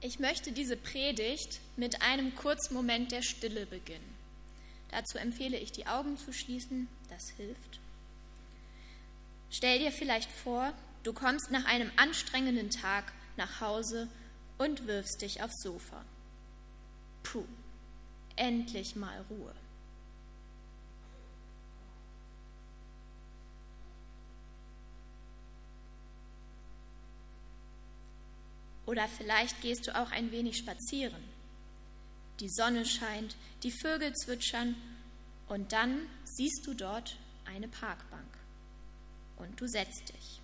Ich möchte diese Predigt mit einem kurzen Moment der Stille beginnen. Dazu empfehle ich, die Augen zu schließen, das hilft. Stell dir vielleicht vor, du kommst nach einem anstrengenden Tag nach Hause und wirfst dich aufs Sofa. Puh, endlich mal Ruhe. Oder vielleicht gehst du auch ein wenig spazieren. Die Sonne scheint, die Vögel zwitschern und dann siehst du dort eine Parkbank. Und du setzt dich.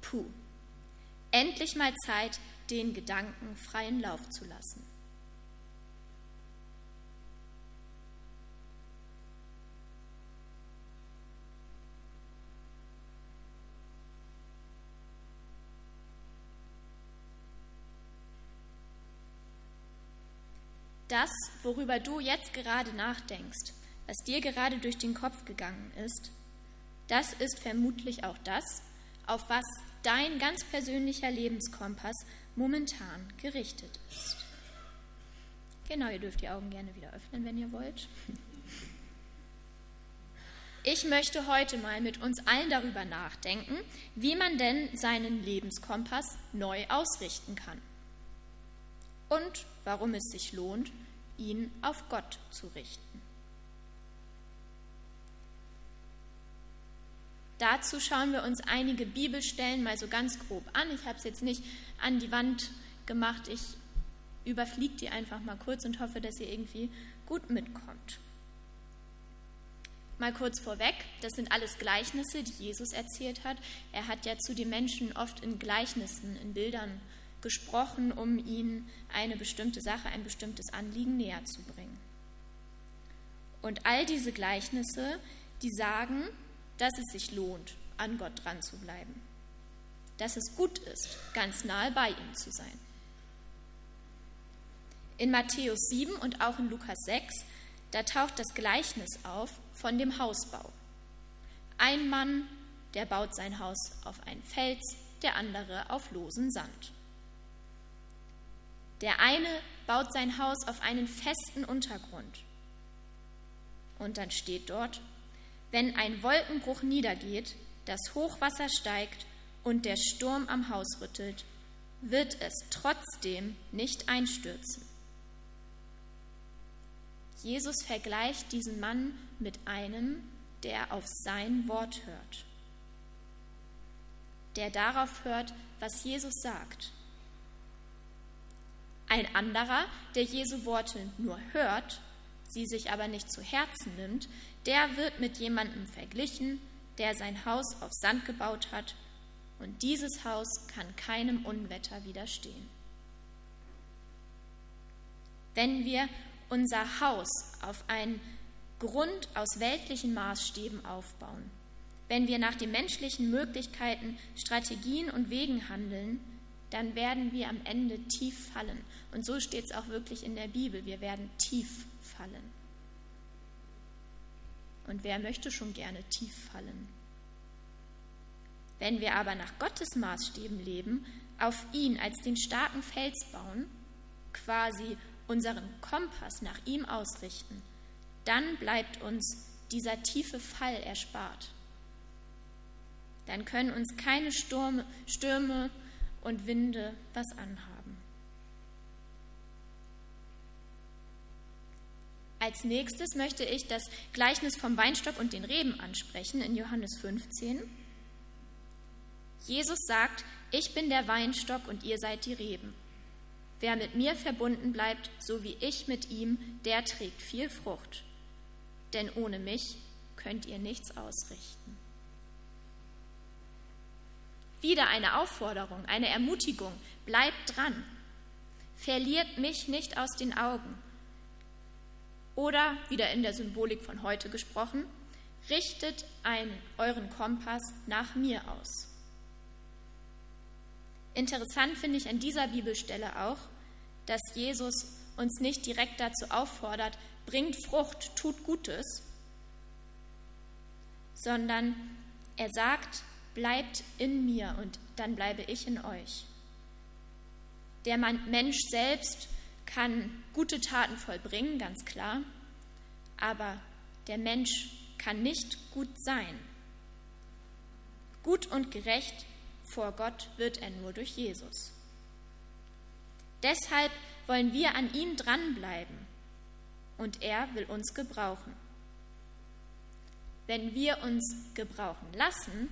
Puh, endlich mal Zeit, den Gedanken freien Lauf zu lassen. Das, worüber du jetzt gerade nachdenkst, was dir gerade durch den Kopf gegangen ist, das ist vermutlich auch das, auf was dein ganz persönlicher Lebenskompass momentan gerichtet ist. Genau, ihr dürft die Augen gerne wieder öffnen, wenn ihr wollt. Ich möchte heute mal mit uns allen darüber nachdenken, wie man denn seinen Lebenskompass neu ausrichten kann und warum es sich lohnt, ihn auf Gott zu richten. Dazu schauen wir uns einige Bibelstellen mal so ganz grob an. Ich habe es jetzt nicht an die Wand gemacht. Ich überfliege die einfach mal kurz und hoffe, dass ihr irgendwie gut mitkommt. Mal kurz vorweg, das sind alles Gleichnisse, die Jesus erzählt hat. Er hat ja zu den Menschen oft in Gleichnissen, in Bildern gesprochen, um ihnen eine bestimmte Sache, ein bestimmtes Anliegen näher zu bringen. Und all diese Gleichnisse, die sagen, dass es sich lohnt, an Gott dran zu bleiben, dass es gut ist, ganz nahe bei ihm zu sein. In Matthäus 7 und auch in Lukas 6, da taucht das Gleichnis auf von dem Hausbau. Ein Mann, der baut sein Haus auf einen Fels, der andere auf losen Sand. Der eine baut sein Haus auf einen festen Untergrund. Und dann steht dort, wenn ein Wolkenbruch niedergeht, das Hochwasser steigt und der Sturm am Haus rüttelt, wird es trotzdem nicht einstürzen. Jesus vergleicht diesen Mann mit einem, der auf sein Wort hört, der darauf hört, was Jesus sagt ein anderer, der Jesu Worte nur hört, sie sich aber nicht zu Herzen nimmt, der wird mit jemandem verglichen, der sein Haus auf Sand gebaut hat, und dieses Haus kann keinem Unwetter widerstehen. Wenn wir unser Haus auf einen Grund aus weltlichen Maßstäben aufbauen, wenn wir nach den menschlichen Möglichkeiten, Strategien und Wegen handeln, dann werden wir am Ende tief fallen. Und so steht es auch wirklich in der Bibel, wir werden tief fallen. Und wer möchte schon gerne tief fallen? Wenn wir aber nach Gottes Maßstäben leben, auf ihn als den starken Fels bauen, quasi unseren Kompass nach ihm ausrichten, dann bleibt uns dieser tiefe Fall erspart. Dann können uns keine Sturme, Stürme und Winde was anhaben. Als nächstes möchte ich das Gleichnis vom Weinstock und den Reben ansprechen in Johannes 15. Jesus sagt, ich bin der Weinstock und ihr seid die Reben. Wer mit mir verbunden bleibt, so wie ich mit ihm, der trägt viel Frucht. Denn ohne mich könnt ihr nichts ausrichten. Wieder eine Aufforderung, eine Ermutigung. Bleibt dran. Verliert mich nicht aus den Augen. Oder, wieder in der Symbolik von heute gesprochen, richtet einen, euren Kompass nach mir aus. Interessant finde ich an dieser Bibelstelle auch, dass Jesus uns nicht direkt dazu auffordert, bringt Frucht, tut Gutes, sondern er sagt, bleibt in mir und dann bleibe ich in euch. Der Mensch selbst kann gute Taten vollbringen, ganz klar, aber der Mensch kann nicht gut sein. Gut und gerecht vor Gott wird er nur durch Jesus. Deshalb wollen wir an ihm dranbleiben und er will uns gebrauchen. Wenn wir uns gebrauchen lassen,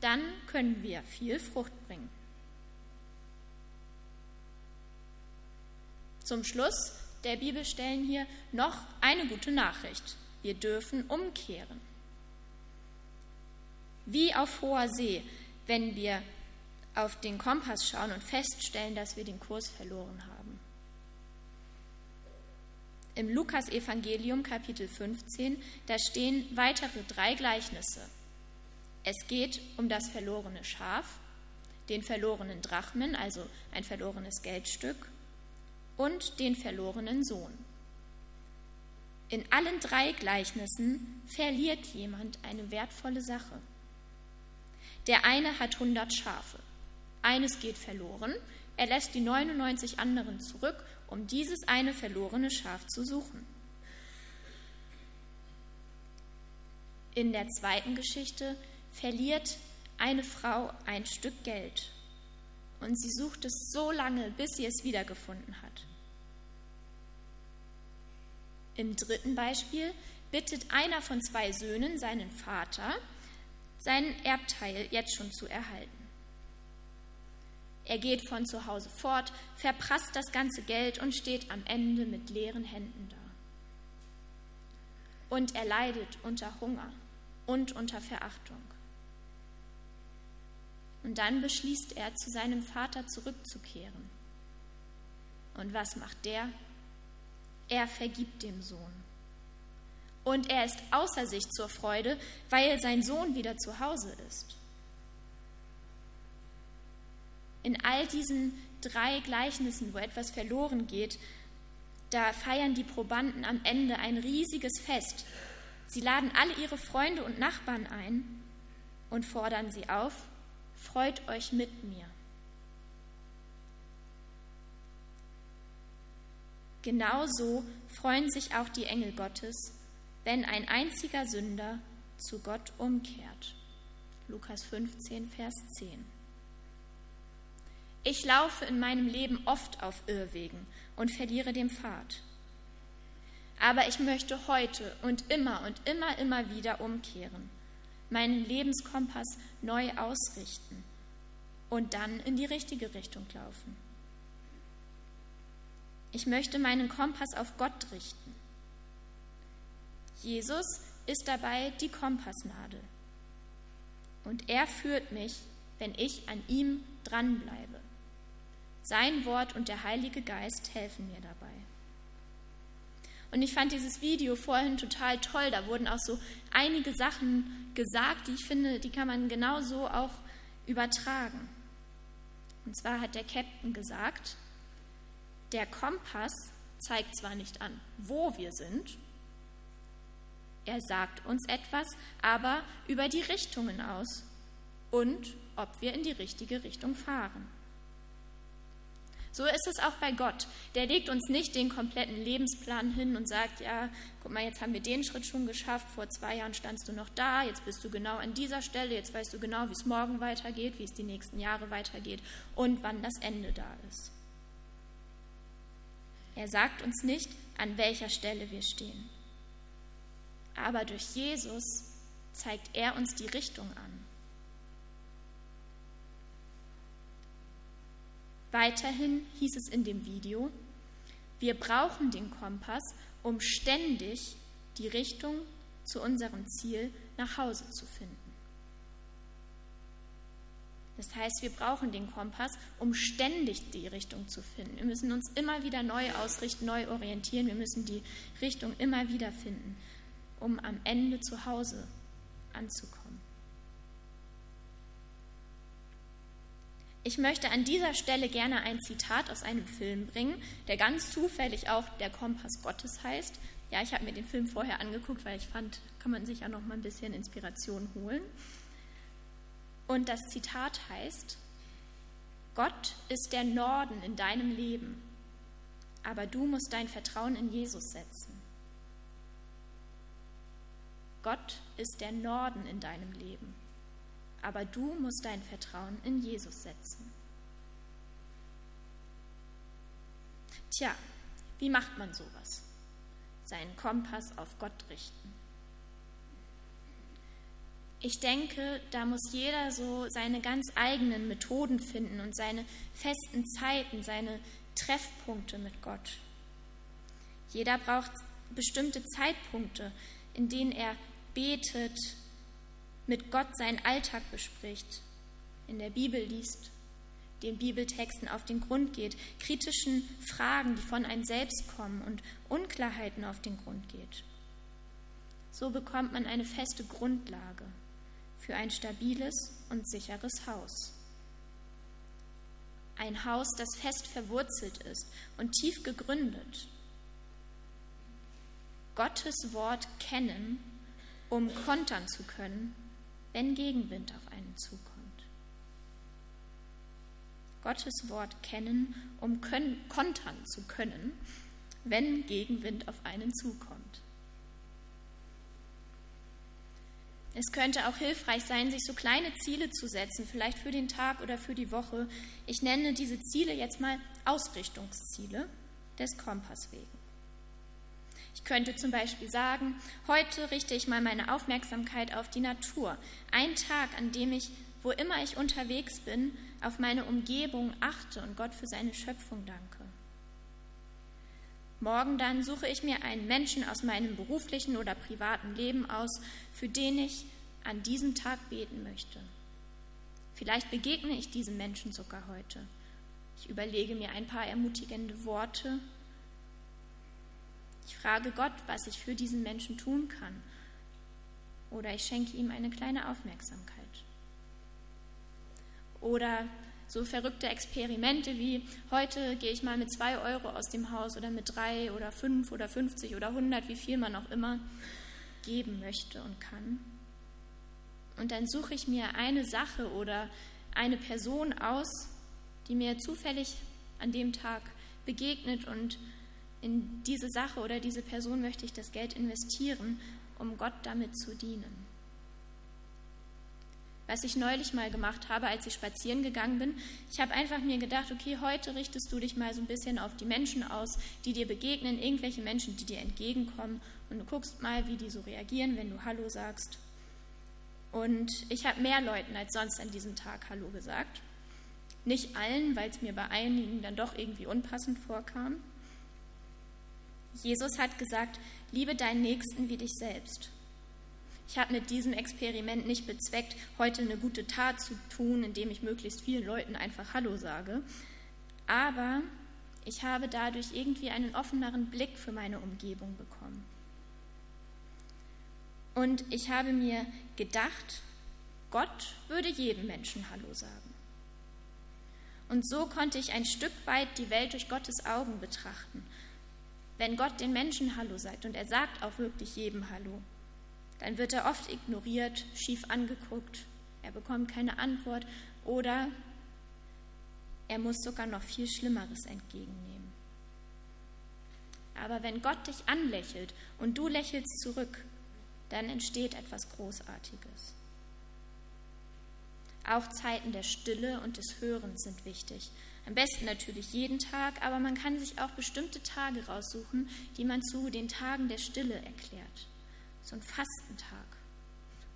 dann können wir viel Frucht bringen. Zum Schluss der Bibelstellen hier noch eine gute Nachricht. Wir dürfen umkehren. Wie auf hoher See, wenn wir auf den Kompass schauen und feststellen, dass wir den Kurs verloren haben. Im Lukasevangelium Kapitel 15, da stehen weitere drei Gleichnisse. Es geht um das verlorene Schaf, den verlorenen Drachmen, also ein verlorenes Geldstück, und den verlorenen Sohn. In allen drei Gleichnissen verliert jemand eine wertvolle Sache. Der eine hat 100 Schafe. Eines geht verloren, er lässt die 99 anderen zurück, um dieses eine verlorene Schaf zu suchen. In der zweiten Geschichte verliert eine Frau ein Stück Geld und sie sucht es so lange, bis sie es wiedergefunden hat. Im dritten Beispiel bittet einer von zwei Söhnen seinen Vater, seinen Erbteil jetzt schon zu erhalten. Er geht von zu Hause fort, verprasst das ganze Geld und steht am Ende mit leeren Händen da. Und er leidet unter Hunger und unter Verachtung. Und dann beschließt er, zu seinem Vater zurückzukehren. Und was macht der? Er vergibt dem Sohn. Und er ist außer sich zur Freude, weil sein Sohn wieder zu Hause ist. In all diesen drei Gleichnissen, wo etwas verloren geht, da feiern die Probanden am Ende ein riesiges Fest. Sie laden alle ihre Freunde und Nachbarn ein und fordern sie auf, freut euch mit mir. Genauso freuen sich auch die Engel Gottes, wenn ein einziger Sünder zu Gott umkehrt. Lukas 15, Vers 10. Ich laufe in meinem Leben oft auf Irrwegen und verliere den Pfad. Aber ich möchte heute und immer und immer, immer wieder umkehren, meinen Lebenskompass neu ausrichten und dann in die richtige Richtung laufen. Ich möchte meinen Kompass auf Gott richten. Jesus ist dabei die Kompassnadel. Und er führt mich, wenn ich an ihm dranbleibe. Sein Wort und der Heilige Geist helfen mir dabei. Und ich fand dieses Video vorhin total toll. Da wurden auch so einige Sachen gesagt, die ich finde, die kann man genauso auch übertragen. Und zwar hat der Captain gesagt, der Kompass zeigt zwar nicht an, wo wir sind, er sagt uns etwas, aber über die Richtungen aus und ob wir in die richtige Richtung fahren. So ist es auch bei Gott. Der legt uns nicht den kompletten Lebensplan hin und sagt, ja, guck mal, jetzt haben wir den Schritt schon geschafft, vor zwei Jahren standst du noch da, jetzt bist du genau an dieser Stelle, jetzt weißt du genau, wie es morgen weitergeht, wie es die nächsten Jahre weitergeht und wann das Ende da ist. Er sagt uns nicht, an welcher Stelle wir stehen. Aber durch Jesus zeigt er uns die Richtung an. Weiterhin hieß es in dem Video, wir brauchen den Kompass, um ständig die Richtung zu unserem Ziel nach Hause zu finden. Das heißt, wir brauchen den Kompass, um ständig die Richtung zu finden. Wir müssen uns immer wieder neu ausrichten, neu orientieren. Wir müssen die Richtung immer wieder finden, um am Ende zu Hause anzukommen. Ich möchte an dieser Stelle gerne ein Zitat aus einem Film bringen, der ganz zufällig auch Der Kompass Gottes heißt. Ja, ich habe mir den Film vorher angeguckt, weil ich fand, kann man sich ja noch mal ein bisschen Inspiration holen. Und das Zitat heißt: Gott ist der Norden in deinem Leben, aber du musst dein Vertrauen in Jesus setzen. Gott ist der Norden in deinem Leben, aber du musst dein Vertrauen in Jesus setzen. Tja, wie macht man sowas? Seinen Kompass auf Gott richten. Ich denke, da muss jeder so seine ganz eigenen Methoden finden und seine festen Zeiten, seine Treffpunkte mit Gott. Jeder braucht bestimmte Zeitpunkte, in denen er betet, mit Gott seinen Alltag bespricht, in der Bibel liest, den Bibeltexten auf den Grund geht, kritischen Fragen, die von einem selbst kommen und Unklarheiten auf den Grund geht. So bekommt man eine feste Grundlage für ein stabiles und sicheres Haus. Ein Haus, das fest verwurzelt ist und tief gegründet. Gottes Wort kennen, um kontern zu können, wenn Gegenwind auf einen zukommt. Gottes Wort kennen, um können, kontern zu können, wenn Gegenwind auf einen zukommt. Es könnte auch hilfreich sein, sich so kleine Ziele zu setzen, vielleicht für den Tag oder für die Woche. Ich nenne diese Ziele jetzt mal Ausrichtungsziele des Kompass wegen. Ich könnte zum Beispiel sagen, heute richte ich mal meine Aufmerksamkeit auf die Natur. Ein Tag, an dem ich, wo immer ich unterwegs bin, auf meine Umgebung achte und Gott für seine Schöpfung danke. Morgen dann suche ich mir einen Menschen aus meinem beruflichen oder privaten Leben aus, für den ich an diesem Tag beten möchte. Vielleicht begegne ich diesem Menschen sogar heute. Ich überlege mir ein paar ermutigende Worte. Ich frage Gott, was ich für diesen Menschen tun kann. Oder ich schenke ihm eine kleine Aufmerksamkeit. Oder so verrückte Experimente wie heute gehe ich mal mit zwei Euro aus dem Haus oder mit drei oder fünf oder fünfzig oder hundert, wie viel man auch immer geben möchte und kann. Und dann suche ich mir eine Sache oder eine Person aus, die mir zufällig an dem Tag begegnet und in diese Sache oder diese Person möchte ich das Geld investieren, um Gott damit zu dienen was ich neulich mal gemacht habe, als ich spazieren gegangen bin. Ich habe einfach mir gedacht, okay, heute richtest du dich mal so ein bisschen auf die Menschen aus, die dir begegnen, irgendwelche Menschen, die dir entgegenkommen und du guckst mal, wie die so reagieren, wenn du Hallo sagst. Und ich habe mehr Leuten als sonst an diesem Tag Hallo gesagt. Nicht allen, weil es mir bei einigen dann doch irgendwie unpassend vorkam. Jesus hat gesagt, liebe deinen Nächsten wie dich selbst. Ich habe mit diesem Experiment nicht bezweckt, heute eine gute Tat zu tun, indem ich möglichst vielen Leuten einfach Hallo sage, aber ich habe dadurch irgendwie einen offeneren Blick für meine Umgebung bekommen. Und ich habe mir gedacht, Gott würde jedem Menschen Hallo sagen. Und so konnte ich ein Stück weit die Welt durch Gottes Augen betrachten. Wenn Gott den Menschen Hallo sagt und er sagt auch wirklich jedem Hallo, dann wird er oft ignoriert, schief angeguckt, er bekommt keine Antwort oder er muss sogar noch viel Schlimmeres entgegennehmen. Aber wenn Gott dich anlächelt und du lächelst zurück, dann entsteht etwas Großartiges. Auch Zeiten der Stille und des Hörens sind wichtig. Am besten natürlich jeden Tag, aber man kann sich auch bestimmte Tage raussuchen, die man zu den Tagen der Stille erklärt so ein Fastentag.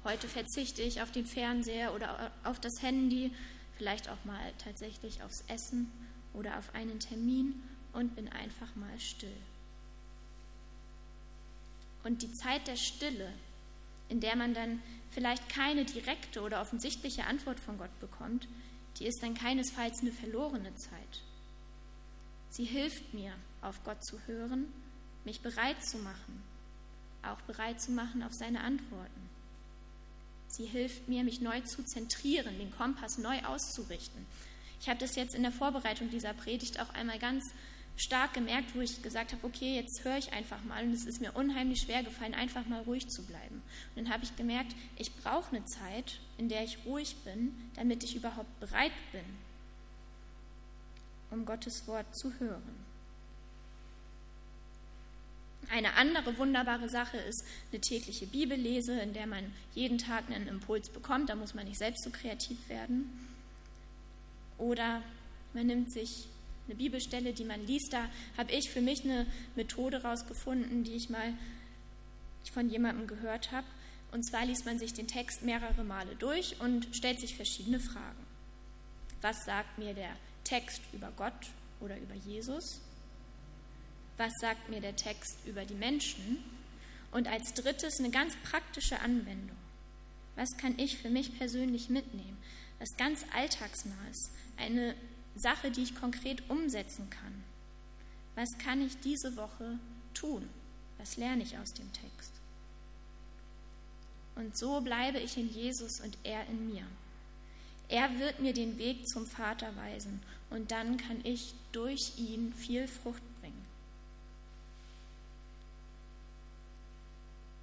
Heute verzichte ich auf den Fernseher oder auf das Handy, vielleicht auch mal tatsächlich aufs Essen oder auf einen Termin und bin einfach mal still. Und die Zeit der Stille, in der man dann vielleicht keine direkte oder offensichtliche Antwort von Gott bekommt, die ist dann keinesfalls eine verlorene Zeit. Sie hilft mir, auf Gott zu hören, mich bereit zu machen auch bereit zu machen auf seine Antworten. Sie hilft mir, mich neu zu zentrieren, den Kompass neu auszurichten. Ich habe das jetzt in der Vorbereitung dieser Predigt auch einmal ganz stark gemerkt, wo ich gesagt habe, okay, jetzt höre ich einfach mal und es ist mir unheimlich schwer gefallen, einfach mal ruhig zu bleiben. Und dann habe ich gemerkt, ich brauche eine Zeit, in der ich ruhig bin, damit ich überhaupt bereit bin, um Gottes Wort zu hören. Eine andere wunderbare Sache ist eine tägliche Bibellese, in der man jeden Tag einen Impuls bekommt. Da muss man nicht selbst so kreativ werden. Oder man nimmt sich eine Bibelstelle, die man liest. Da habe ich für mich eine Methode rausgefunden, die ich mal von jemandem gehört habe. Und zwar liest man sich den Text mehrere Male durch und stellt sich verschiedene Fragen. Was sagt mir der Text über Gott oder über Jesus? Was sagt mir der Text über die Menschen? Und als drittes eine ganz praktische Anwendung. Was kann ich für mich persönlich mitnehmen? Was ganz alltagsnah ist. Eine Sache, die ich konkret umsetzen kann. Was kann ich diese Woche tun? Was lerne ich aus dem Text? Und so bleibe ich in Jesus und er in mir. Er wird mir den Weg zum Vater weisen und dann kann ich durch ihn viel Frucht bringen.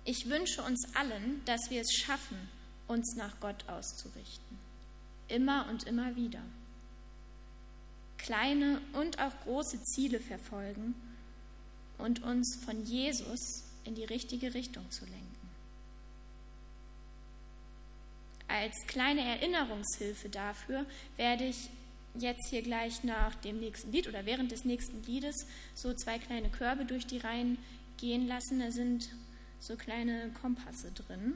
Ich wünsche uns allen, dass wir es schaffen, uns nach Gott auszurichten. Immer und immer wieder. Kleine und auch große Ziele verfolgen und uns von Jesus in die richtige Richtung zu lenken. Als kleine Erinnerungshilfe dafür werde ich jetzt hier gleich nach dem nächsten Lied oder während des nächsten Liedes so zwei kleine Körbe durch die Reihen gehen lassen. Da sind so kleine Kompasse drin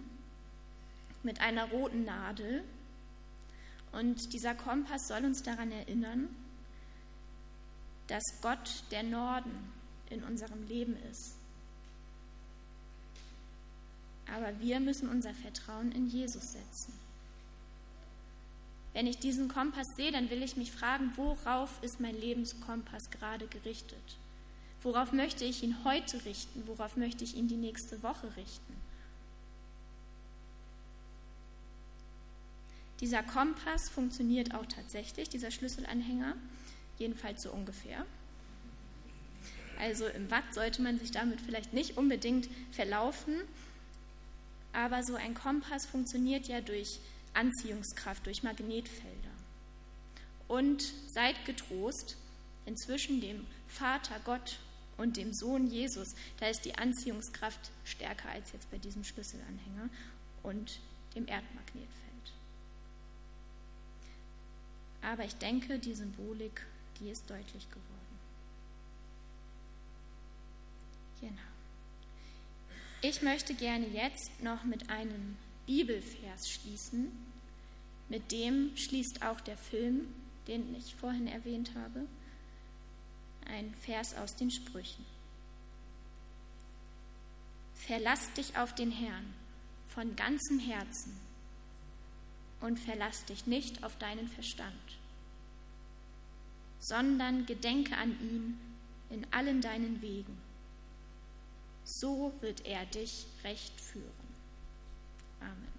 mit einer roten Nadel. Und dieser Kompass soll uns daran erinnern, dass Gott der Norden in unserem Leben ist. Aber wir müssen unser Vertrauen in Jesus setzen. Wenn ich diesen Kompass sehe, dann will ich mich fragen, worauf ist mein Lebenskompass gerade gerichtet? Worauf möchte ich ihn heute richten? Worauf möchte ich ihn die nächste Woche richten? Dieser Kompass funktioniert auch tatsächlich, dieser Schlüsselanhänger, jedenfalls so ungefähr. Also im Watt sollte man sich damit vielleicht nicht unbedingt verlaufen, aber so ein Kompass funktioniert ja durch Anziehungskraft, durch Magnetfelder. Und seid getrost, inzwischen dem Vater Gott und dem Sohn Jesus, da ist die Anziehungskraft stärker als jetzt bei diesem Schlüsselanhänger und dem Erdmagnetfeld. Aber ich denke, die Symbolik, die ist deutlich geworden. Genau. Ich möchte gerne jetzt noch mit einem Bibelvers schließen. Mit dem schließt auch der Film, den ich vorhin erwähnt habe ein Vers aus den Sprüchen. Verlass dich auf den Herrn von ganzem Herzen und verlass dich nicht auf deinen Verstand, sondern gedenke an ihn in allen deinen Wegen. So wird er dich recht führen. Amen.